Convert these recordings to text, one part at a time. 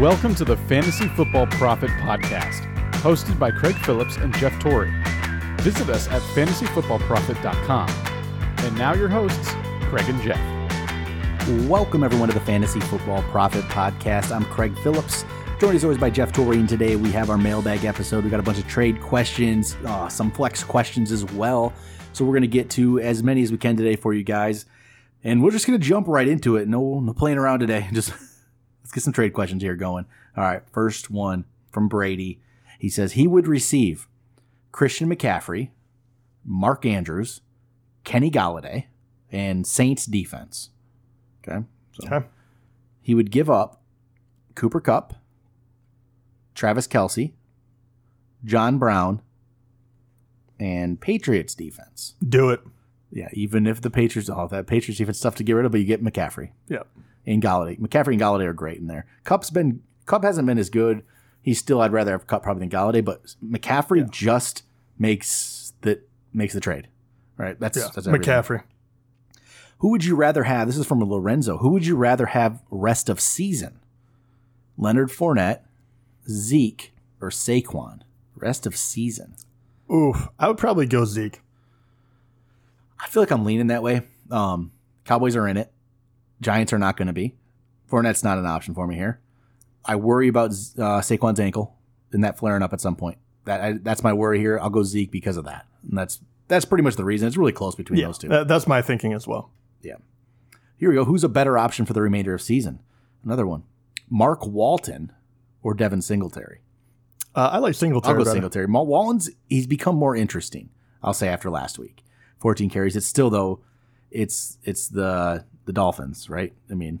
Welcome to the Fantasy Football Prophet Podcast, hosted by Craig Phillips and Jeff Torrey. Visit us at fantasyfootballprophet.com. And now your hosts, Craig and Jeff. Welcome, everyone, to the Fantasy Football Prophet Podcast. I'm Craig Phillips, joined as always by Jeff Torrey. And today we have our mailbag episode. We got a bunch of trade questions, uh, some flex questions as well. So we're going to get to as many as we can today for you guys. And we're just going to jump right into it. No, no playing around today. Just let's get some trade questions here going. All right, first one from Brady. He says he would receive Christian McCaffrey, Mark Andrews, Kenny Golladay, and Saints defense. Okay. So Okay. he would give up Cooper Kupp, Travis Kelce, John Brown, and Patriots defense. Do it. Yeah, even if the Patriots, oh, that Patriots defense tough to get rid of, but you get McCaffrey Yeah. And Golladay. McCaffrey and Golladay are great in there. Kupp's been Kupp hasn't been as good. He's still I'd rather have Kupp probably than Golladay, but McCaffrey just makes the makes the trade. Right? That's Yeah. that's everything. McCaffrey. Who would you rather have? This is from Lorenzo. Who would you rather have rest of season? Leonard Fournette, Zeke, or Saquon? Rest of season. Oof. I would probably go Zeke. I feel like I'm leaning that way. Um, Cowboys are in it. Giants are not going to be. Fournette's not an option for me here. I worry about uh, Saquon's ankle and that flaring up at some point. That I, that's my worry here. I'll go Zeke because of that. And that's that's pretty much the reason. It's really close between Yeah. those two. that- that's my thinking as well. Yeah. Here we go. Who's a better option for the remainder of season? Another one. Mark Walton or Devin Singletary? Uh, I like Singletary. I'll go better. Singletary. Ma- Walton's he's become more interesting. I'll say after last week, 14 carries. It's still though, it's it's the the Dolphins, right? I mean,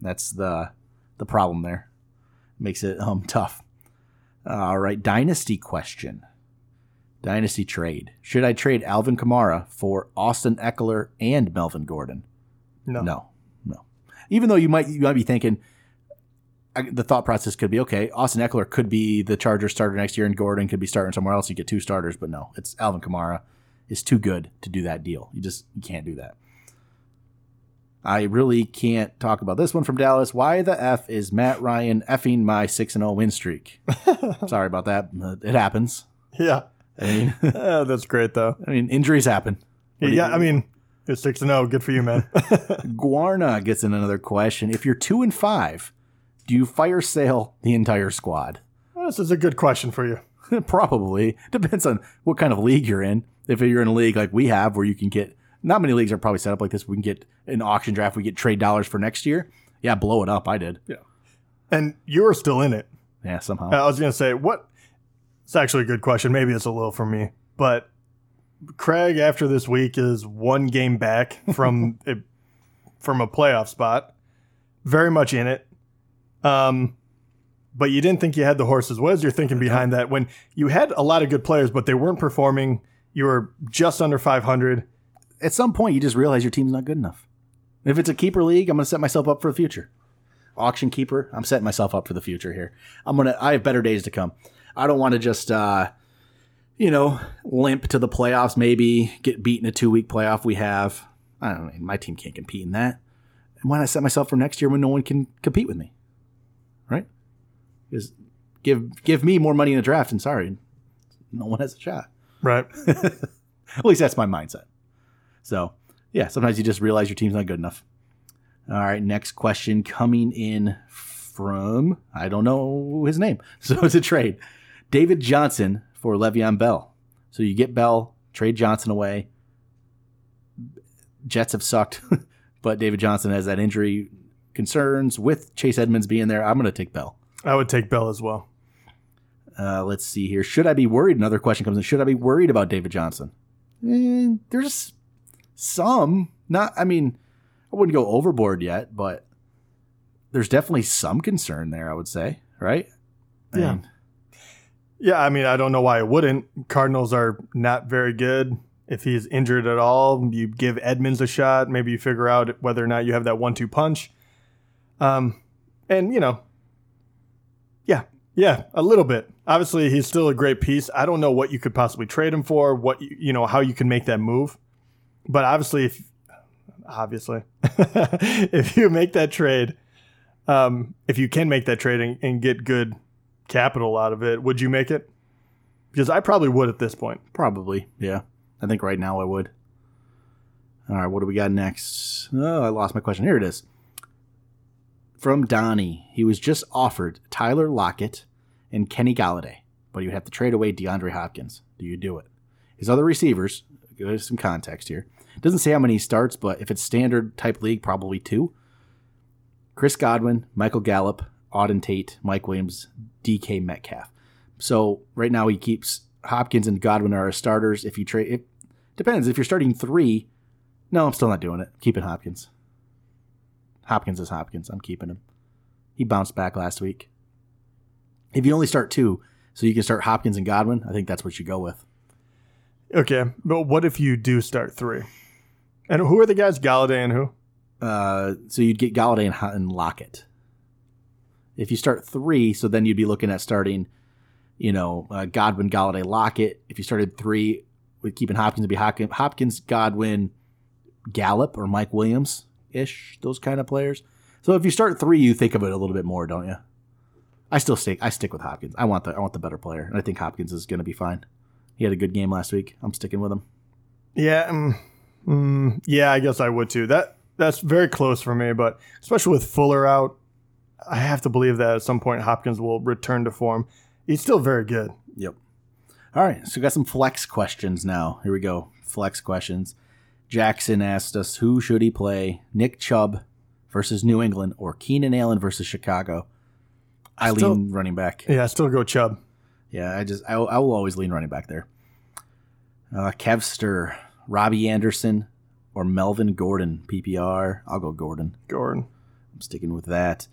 that's the the problem there. Makes it um tough. All right, dynasty question. Dynasty trade. Should I trade Alvin Kamara for Austin Ekeler and Melvin Gordon? No. No, no. Even though you might you might be thinking I, the thought process could be okay. Austin Ekeler could be the Chargers starter next year, and Gordon could be starting somewhere else. You get two starters, but no, it's Alvin Kamara is too good to do that deal. You just you can't do that. I really can't talk about this one from Dallas. Why the f is Matt Ryan effing my six and zero win streak? Sorry about that. It happens. Yeah. I mean, that's great though. I mean injuries happen. What yeah. I mean, you're six and zero. Good for you, man. Guarna gets in another question. If you're two and five, do you fire sale the entire squad? this is a good question for you. probably depends on what kind of league you're in. If you're in a league like we have, where you can get not many leagues are probably set up like this. We can get an auction draft. We get trade dollars for next year. Yeah, blow it up. I did. Yeah, and you're still in it. Yeah, somehow. I was gonna say what. It's actually a good question. Maybe it's a little for me, but Craig after this week is one game back from a, from a playoff spot. Very much in it. Um, but you didn't think you had the horses. What is your thinking behind that? When you had a lot of good players, but they weren't performing, you were just under 500. At some point, you just realize your team's not good enough. If it's a keeper league, I'm going to set myself up for the future. Auction keeper, I'm setting myself up for the future here. I'm gonna. I have better days to come. I don't want to just, uh, you know, limp to the playoffs. Maybe get beat in a two week playoff we have. I don't know. My team can't compete in that. And why not set myself for next year when no one can compete with me? Right? Because give give me more money in the draft, and sorry, no one has a shot. Right. At least that's my mindset. So, yeah, sometimes you just realize your team's not good enough. All right, next question coming in from, I don't know his name. So it's a trade. David Johnson for Le'Veon Bell. So you get Bell, trade Johnson away. Jets have sucked, but David Johnson has that injury concerns with Chase Edmonds being there. I'm going to take Bell. I would take Bell as well. Uh, let's see here. Should I be worried? Another question comes in. Should I be worried about David Johnson? Eh, there's some. Not. I mean, I wouldn't go overboard yet, but there's definitely some concern there. I would say, right? I Yeah. mean, Yeah, I mean, I don't know why it wouldn't. Cardinals are not very good. If he's injured at all, you give Edmonds a shot. Maybe you figure out whether or not you have that one-two punch. Um, and you know, yeah, yeah, a little bit. Obviously, he's still a great piece. I don't know what you could possibly trade him for. What you, you know, how you can make that move. But obviously, if obviously, if you make that trade, Um, if you can make that trade and, and get good capital out of it, would you make it? Because I probably would at this point. Probably, yeah. I think right now I would. All right, what do we got next? Oh, I lost my question. Here it is. From Donnie, he was just offered Tyler Lockett and Kenny Golladay, but you would have to trade away DeAndre Hopkins. Do you do it? His other receivers, give us some context here. Doesn't say how many starts, but if it's standard type league, probably two. Chris Godwin, Michael Gallup, Auden Tate, Mike Williams, DK Metcalf. So right now he keeps Hopkins and Godwin are his starters. If you trade, it depends. If you're starting three, no, I'm still not doing it. Keeping Hopkins. Hopkins is Hopkins. I'm keeping him. He bounced back last week. If you only start two, so you can start Hopkins and Godwin, I think that's what you go with. Okay, but what if you do start three? And who are the guys? Golladay and who? Uh, so you'd get Golladay and, and Lockett. If you start three, so then you'd be looking at starting, you know, uh, Godwin, Golladay, Lockett. If you started three, with keeping Hopkins, it'd be Hopkins, Godwin, Gallup, or Mike Williams ish, those kind of players. So if you start three, you think of it a little bit more, don't you? I still stick. I stick with Hopkins. I want the I want the better player, and I think Hopkins is going to be fine. He had a good game last week. I'm sticking with him. Yeah, um, mm, yeah, I guess I would too. That that's very close for me, but especially with Fuller out, I have to believe that at some point Hopkins will return to form. He's still very good. Yep. All right, so we got some flex questions now. Here we go. Flex questions. Jackson asked us who should he play? Nick Chubb versus New England or Keenan Allen versus Chicago? I still, lean running back. Yeah, I still go Chubb. Yeah, I just I, I will always lean running back there. Uh, Kevster, Robbie Anderson, or Melvin Gordon PPR. I'll go Gordon. Gordon. I'm sticking with that.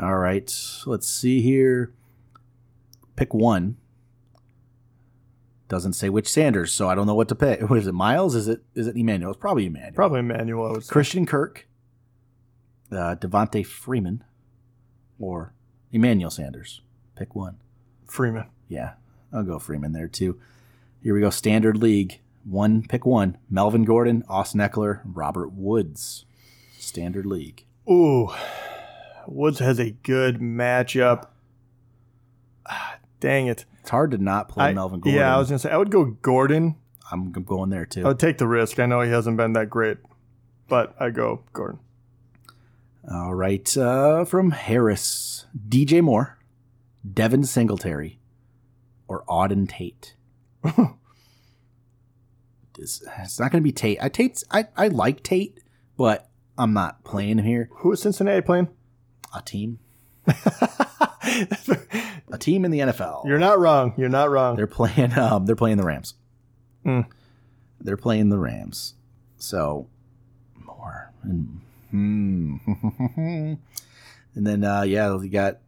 All right, let's see here. Pick one. Doesn't say which Sanders, so I don't know what to pick. What is it? Miles? Is it? Is it Emmanuel? It's probably Emmanuel. Probably Emmanuel. Christian Kirk, uh, Devonta Freeman, or Emmanuel Sanders. Pick one. Freeman. Yeah, I'll go Freeman there too. Here we go. Standard league. One pick one. Melvin Gordon, Austin Ekeler, Robert Woods. Standard league. Ooh, Woods has a good matchup. Ah, dang it. It's hard to not play I, Melvin Gordon. Yeah, I was gonna say I would go Gordon. I'm going there too. I would take the risk. I know he hasn't been that great, but I go Gordon. All right, uh, from Harris, DJ Moore, Devin Singletary, or Auden Tate. it's, it's, not going to be Tate. I Tate's I, I like Tate, but I'm not playing him here. Who is Cincinnati playing? A team. a team in the NFL. You're not wrong. You're not wrong. They're playing. Um, they're playing the Rams. Mm. They're playing the Rams. So more and hmm. and then uh, yeah, you got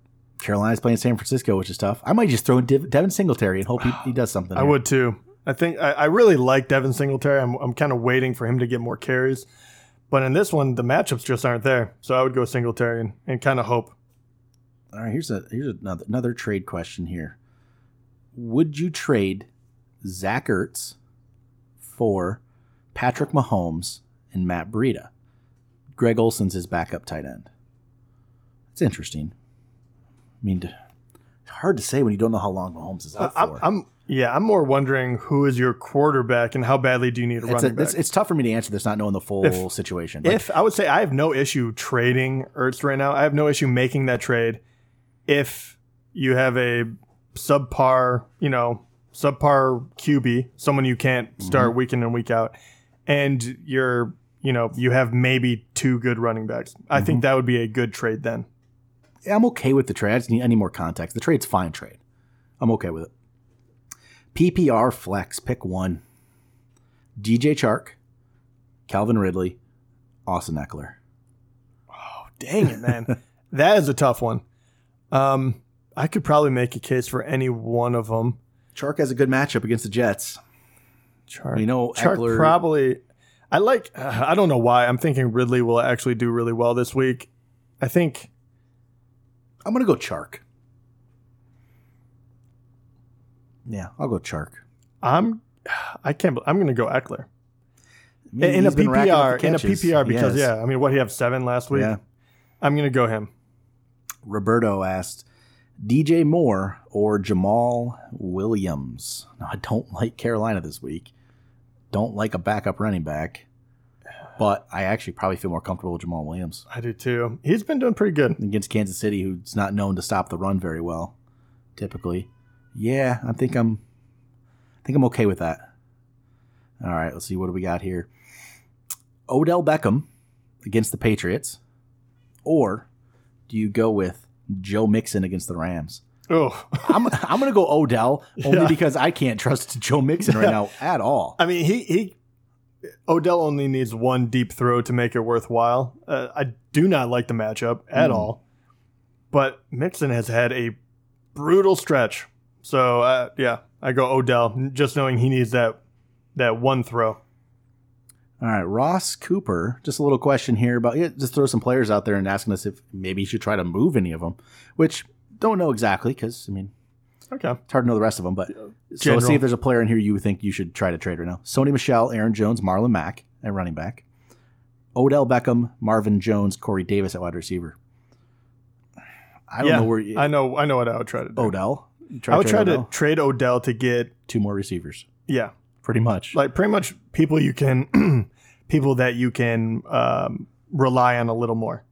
Carolina's playing San Francisco, which is tough. I might just throw in Devin Singletary and hope he, he does something. I here. would too. I think I, I really like Devin Singletary. I'm, I'm kind of waiting for him to get more carries. But in this one, the matchups just aren't there. So I would go Singletary and, and kind of hope. All right, here's a here's another another trade question here. Would you trade Zach Ertz for Patrick Mahomes and Matt Breida? Greg Olsen's his backup tight end. It's interesting. I mean, it's hard to say when you don't know how long Mahomes is out for. I'm, yeah, I'm more wondering who is your quarterback and how badly do you need a it's running a, back? It's, it's, tough for me to answer this not knowing the full if, situation. Like, if I would say I have no issue trading Ertz right now, I have no issue making that trade. If you have a subpar, you know, subpar QB, someone you can't start mm-hmm. week in and week out, and you're, you know, you have maybe two good running backs, I mm-hmm. think that would be a good trade then. I'm okay with the trade. I just need any more context. The trade's fine trade. I'm okay with it. PPR flex, pick one. DJ Chark, Calvin Ridley, Austin Ekeler. Oh, dang it, man. that is a tough one. Um, I could probably make a case for any one of them. Chark has a good matchup against the Jets. Chark, you know, Chark Ekeler, probably. I like. Uh, I don't know why. I'm thinking Ridley will actually do really well this week. I think. I'm gonna go Chark. Yeah, I'll go Chark. I'm I can't. I'm going to go Ekeler. I mean, in a PPR, in a PPR because yeah. yeah. I mean, what he have seven last week. Yeah, I'm going to go him. Roberto asked, DJ Moore or Jamaal Williams? Now, I don't like Carolina this week. Don't like a backup running back. But I actually probably feel more comfortable with Jamaal Williams I do too. He's been doing pretty good. against Kansas City, who's not known to stop the run very well, typically. Yeah, I think I'm I think I'm okay with that. All right, let's see what do we got here. Odell Beckham against the Patriots, or do you go with Joe Mixon against the Rams? Oh, I'm I'm gonna go Odell only Yeah. because I can't trust Joe Mixon right Yeah. now at all. I mean, he he Odell only needs one deep throw to make it worthwhile. Uh, I do not like the matchup at Mm. all, but Mixon has had a brutal stretch. So uh, yeah, I go Odell, just knowing he needs that that one throw. All right, Ross Cooper. Just a little question here about yeah, just throw some players out there and asking us if maybe you should try to move any of them, which don't know exactly because I mean Okay, it's hard to know the rest of them. But so let's see if there's a player in here you think you should try to trade right now. Sony Michel, Aaron Jones, Marlon Mack at running back, Odell Beckham, Marvin Jones, Corey Davis at wide receiver. I don't yeah, know where you, I know I know what I would try to do. Odell. I would try Odell? to trade Odell to get two more receivers, yeah, pretty much. like pretty much people you can people that you can um, rely on a little more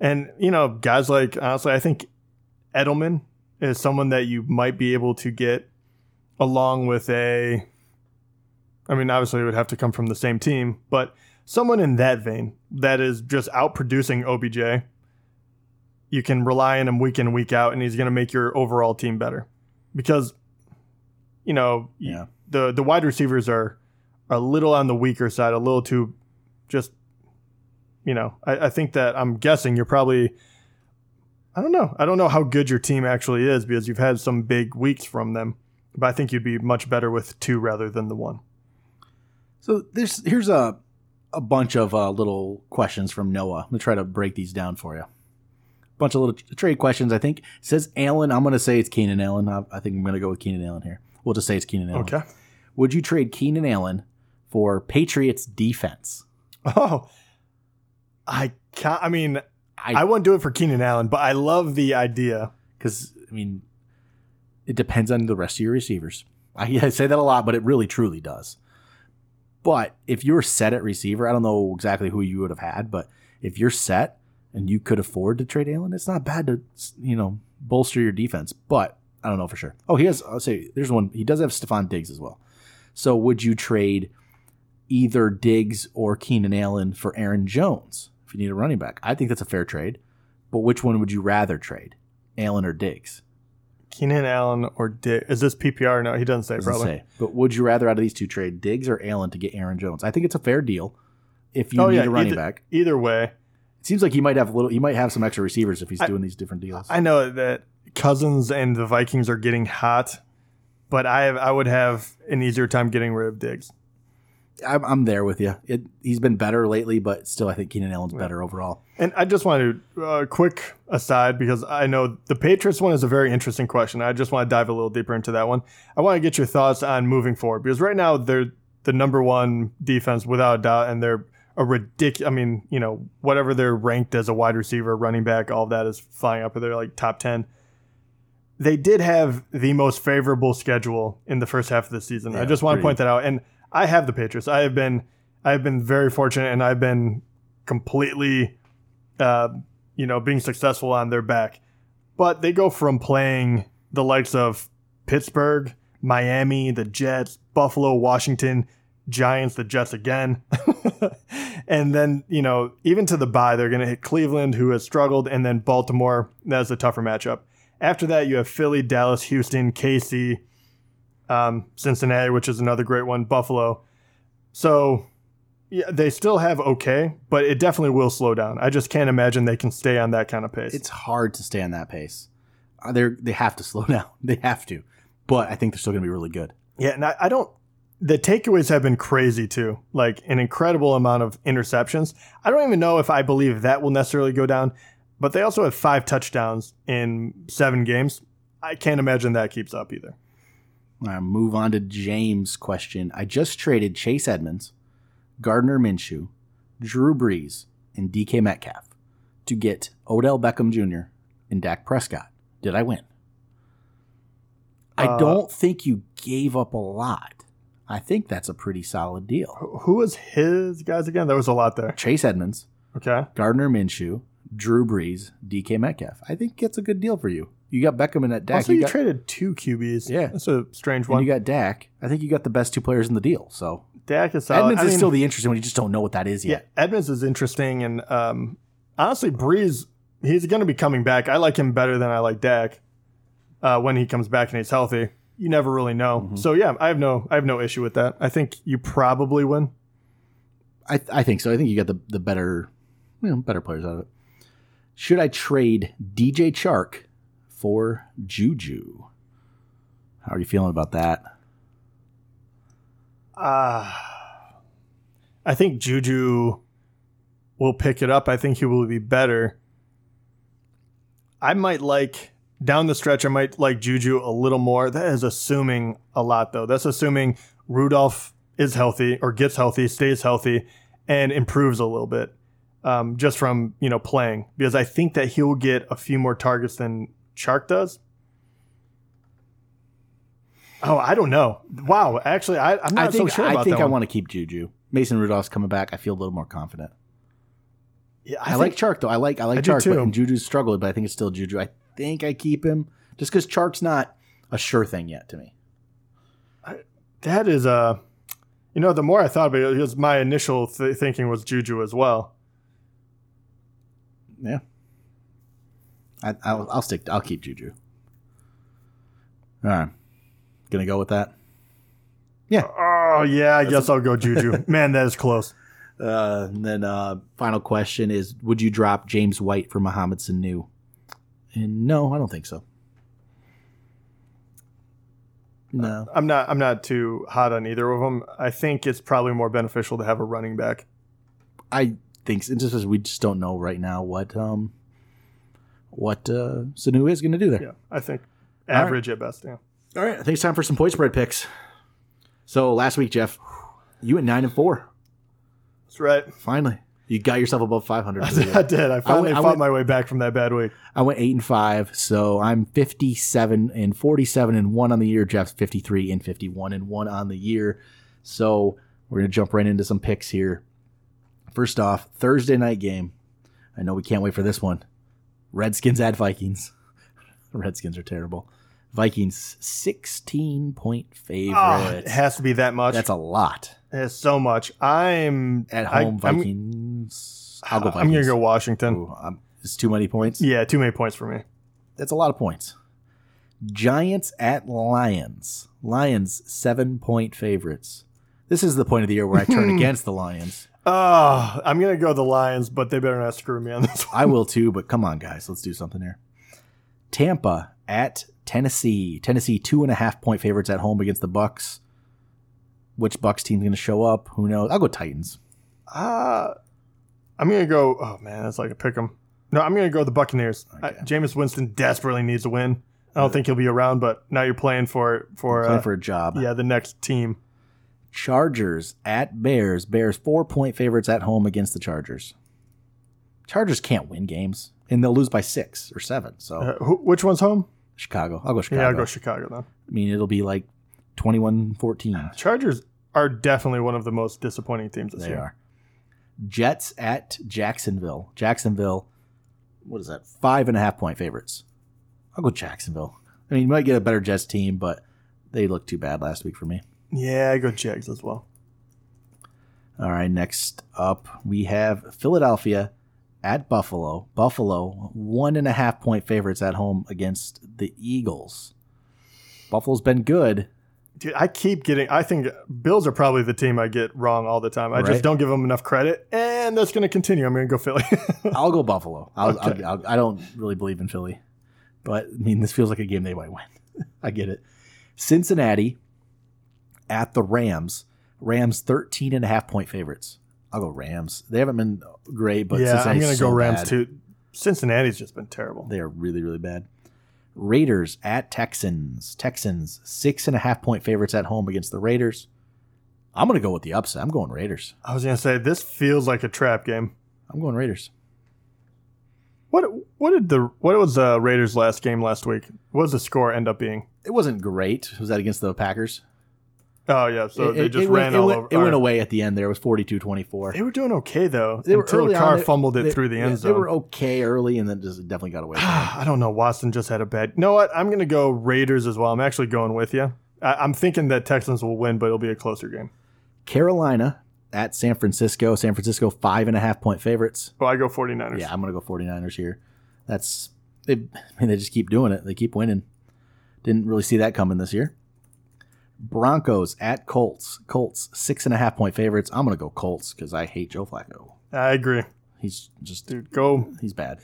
and you know guys like honestly i think edelman is someone that you might be able to get along with a i mean obviously it would have to come from the same team but someone in that vein that is just out producing obj you can rely on him week in week out and he's going to make your overall team better because you know yeah. the the wide receivers are a little on the weaker side, a little too just you know, I, I think that I'm guessing you're probably I don't know. I don't know how good your team actually is because you've had some big weeks from them. But I think you'd be much better with two rather than the one. So there's here's a a bunch of uh, little questions from Noah. I'm gonna try to break these down for you. Bunch of little trade questions. I think it says Allen. I'm gonna say it's Keenan Allen. I, I think I'm gonna go with Keenan Allen here. We'll just say it's Keenan Allen. Okay. Would you trade Keenan Allen for Patriots defense? Oh. I can't I mean, I I wouldn't do it for Keenan Allen, but I love the idea. because I mean, it depends on the rest of your receivers. I, I say that a lot, but it really truly does. But if you're set at receiver, I don't know exactly who you would have had, but if you're set and you could afford to trade Allen, it's not bad to you know bolster your defense. But I don't know for sure. Oh, he has. I'll say there's one. He does have Stefon Diggs as well. So would you trade either Diggs or Keenan Allen for Aaron Jones if you need a running back? I think that's a fair trade. But which one would you rather trade, Allen or Diggs? Keenan Allen or Dick. Is this PPR? No, he doesn't say Doesn't probably. say. But would you rather out of these two trade Diggs or Allen to get Aaron Jones? I think it's a fair deal. If you Oh, need yeah, a running either- back, Either way, seems like he might have a little. He might have some extra receivers if he's I- doing these different deals. I know that Cousins and the Vikings are getting hot, but I have, I would have an easier time getting rid of Diggs. I'm, I'm there with you. It, he's been better lately, but still, I think Keenan Allen's better overall. And I just want to uh, quick aside because I know the Patriots one is a very interesting question. I just want to dive a little deeper into that one. I want to get your thoughts on moving forward because right now they're the number one defense without a doubt, and they're a ridiculous. I mean, you know, whatever they're ranked as a wide receiver, running back, all of that is flying up. They're like top ten. They did have the most favorable schedule in the first half of the season. I just want to point that out. And I have the Patriots. I have been, I have been very fortunate, and I've been completely uh, you know, being successful on their back. But they go from playing the likes of Pittsburgh, Miami, the Jets, Buffalo, Washington, Giants, the Jets again. and then, you know, even to the bye, they're going to hit Cleveland, who has struggled, and then Baltimore. That's a tougher matchup. After that, you have Philly, Dallas, Houston, KC, um, Cincinnati, which is another great one, Buffalo. So yeah, they still have okay, but it definitely will slow down. I just can't imagine they can stay on that kind of pace. It's hard to stay on that pace. They they have to slow down. They have to. But I think they're still going to be really good. yeah, and I, I don't. The takeaways have been crazy too, like an incredible amount of interceptions. I don't even know if I believe that will necessarily go down, but they also have five touchdowns in seven games. I can't imagine that keeps up either. Right, move on to James' question. I just traded Chase Edmonds, Gardner Minshew, Drew Brees, and DK Metcalf to get Odell Beckham Jr., and Dak Prescott. Did I win? I Uh, don't think you gave up a lot. I think that's a pretty solid deal. Who- was his guys again? There was a lot there. Chase Edmonds, Okay. Gardner Minshew, Drew Brees, DK Metcalf. I think it's a good deal for you. You got Beckham in that Dak. also, you, got, traded two QBs. Yeah. That's a strange and one. you got Dak. I think you got the best two players in the deal. So Dak is solid. Edmonds I is mean, still the interesting one. You just don't know what that is yet. Yeah. Edmonds is interesting, and um, honestly, Brees, he's going to be coming back. I like him better than I like Dak uh, when he comes back and he's healthy. You never really know. Mm-hmm. So yeah, I have no, I have no issue with that. I think you probably win. I, I think so. I think you got the the better, you know, better players out of it. Should I trade DJ Chark for Juju? How are you feeling about that? Uh, I think Juju will pick it up. I think he will be better. I might like down the stretch. I might like Juju a little more. That is assuming a lot, though. That's assuming Rudolph is healthy or gets healthy, stays healthy, and improves a little bit um, just from you know playing. Because I think that he'll get a few more targets than Chark does. Oh, I don't know. Wow, actually, I, I'm not I think so sure I about think that I one. want to keep Juju. Mason Rudolph's coming back. I feel a little more confident. Yeah, I, like Chark though. I like I like I Chark, too. and Juju's struggled, but I think it's still Juju. I think I keep him just because Chark's not a sure thing yet to me. that is uh you know the more I thought about it, because my initial th- thinking was Juju as well. Yeah, I, I'll, I'll stick. I'll keep Juju. All right, gonna go with that. Yeah. Oh yeah, I guess I'll go Juju. Man, that is close. Uh, and then uh, final question is: Would you drop James White for Mohamed Sanu? And no, I don't think so. No, I'm not I'm not too hot on either of them. I think it's probably more beneficial to have a running back. I think so. just because we just don't know right now what um what uh, Sanu is going to do there. Yeah, I think right. average at best. Yeah. All right, I think it's time for some point spread picks. So last week, Jeff, you went nine and four. That's right. Finally, you got yourself above five hundred. I did. I finally I fought went- my way back from that bad week. I went eight and five, so I'm 57 and 47 and one on the year. Jeff's 53 and 51 and one on the year. So we're gonna jump right into some picks here. First off, Thursday night game. I know we can't wait for this one. Redskins at Vikings. Redskins are terrible. Vikings 16 point Oh, favorites. it has to be that much. That's a lot. It's so much. I'm At I- home, I'm- Vikings. I'll go Vikings. I'm gonna go Washington. Ooh, um, it's too many points. Yeah, too many points for me. That's a lot of points. Giants at Lions. Lions seven point favorites. This is the point of the year where I turn against the Lions. Oh, I'm gonna go the Lions, but they better not screw me on this one. I will too, but come on, guys, let's do something here. Tampa at Tennessee. Tennessee two and a half point favorites at home against the Bucs. Which Bucs team's going to show up? Who knows? I'll go Titans. Uh, I'm gonna go. Oh man, that's like a pick 'em. No, I'm gonna go the Buccaneers. I, Okay. Jameis Winston desperately needs a win. I don't think he'll be around, but now you're playing for for, Playing uh, for a job. yeah the next team. Chargers at Bears. Bears four point favorites at home against the Chargers. Chargers can't win games, and they'll lose by six or seven. So Uh, who, which one's home? Chicago. I'll go Chicago. Yeah, I'll go Chicago then. I mean, it'll be like 21-14. Chargers are definitely one of the most disappointing teams this They year. are. Jets at Jacksonville. Jacksonville, what is that? Five and a half point favorites. I'll go Jacksonville. I mean, you might get a better Jets team, but they looked too bad last week for me. Yeah, I go Jags as well. All right, next up we have Philadelphia at Buffalo. Buffalo, one and a half point favorites at home against the Eagles. Buffalo's been good. Dude, I keep getting. I think Bills are probably the team I get wrong all the time. I Right. just don't give them enough credit, and that's going to continue. I'm going to go Philly. I'll go Buffalo. I'll, Okay. I'll, I'll, I don't really believe in Philly, but I mean, this feels like a game they might win. I get it. Cincinnati at the Rams. Rams 13 and a half point favorites. I'll go Rams. They haven't been great, but yeah, I'm going to so go Rams bad. too. Cincinnati's just been terrible. They are really, really bad. Raiders at Texans. Texans six and a half point favorites at home against the Raiders. I'm going to go with the upset. I'm going Raiders. I was going to say this feels like a trap game. I'm going Raiders. What what did the what was the Raiders' last game last week? What was the score end up being? It wasn't great. Was that against the Packers? Oh yeah, so it, they just it ran went, it all went, over. It went away at the end. There it was 42-24. They were doing okay though They were until Carr on, they- fumbled it they- through the yeah, zone. They were okay early, and then just definitely got away. I don't know. Watson just had a bad. You know what? I'm going to go Raiders as well. I'm actually going with you. I, I'm thinking that Texans will win, but it'll be a closer game. Carolina at San Francisco. San Francisco five and a half point favorites. Well, I go 49ers. Yeah, I'm gonna go 49ers here. That's they. I mean, they just keep doing it. They keep winning. Didn't really see that coming this year. Broncos at Colts. Colts six and a half point favorites. I'm gonna go Colts because I hate Joe Flacco. I agree, He's just dude. Go he's bad.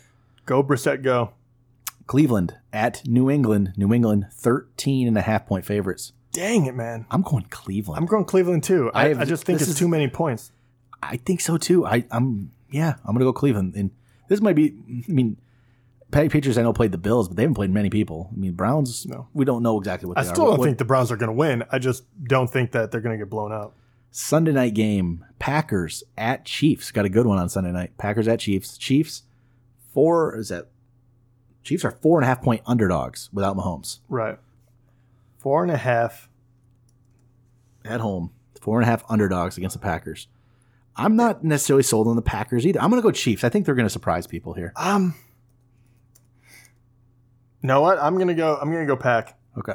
go Brissett. Go. Cleveland at New England. New England 13 and a half point favorites. Dang it, man. I'm going Cleveland. I'm going Cleveland too. I I, have- I just think this it's is- too many points. I think so too. I, I'm yeah. I'm gonna go Cleveland. And this might be. I mean, Patriots I know played the Bills, but they haven't played many people. I mean, Browns. No. we don't know exactly what I they are. I still What- don't what- think the Browns are going to win. I just don't think that they're going to get blown out. Sunday night game. Packers at Chiefs. Got a good one on Sunday night. Packers at Chiefs. Chiefs four is that? Chiefs are four and a half point underdogs without Mahomes Right. Four and a half. at home. Four and a half underdogs against the Packers. I'm not necessarily sold on the Packers either. I'm going to go Chiefs. I think they're going to surprise people here. Um. Know what? I'm gonna go. I'm gonna go pack. Okay.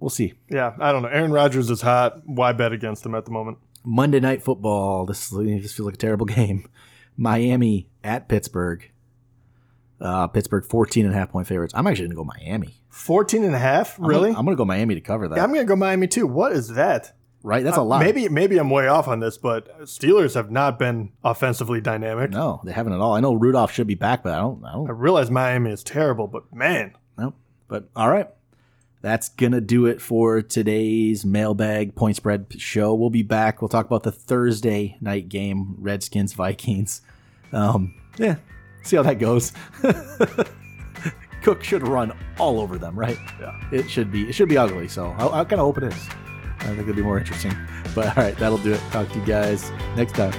We'll see. Yeah, I don't know. Aaron Rodgers is hot. Why bet against him at the moment? Monday Night Football. This this feels like a terrible game. Miami at Pittsburgh. Uh, Pittsburgh 14 and a half point favorites. I'm actually going to go Miami. 14 and a half? Really? I'm going to go Miami to cover that. yeah, I'm going to go Miami too. What is that? Right? That's a Uh, lot. Maybe maybe I'm way off on this, but Steelers have not been offensively dynamic. No, they haven't at all. I know Rudolph should be back, but I don't. I I don't realize Miami is terrible, but man, know. But all right. That's going to do it for today's mailbag point spread show. We'll be back. We'll talk about the Thursday night game, Redskins Vikings. Um, yeah, see how that goes. Cook should run all over them, right? Yeah. It should be. It should be ugly. So I, I kind of hope it is. I think it'll be more interesting. But all right, that'll do it. Talk to you guys next time.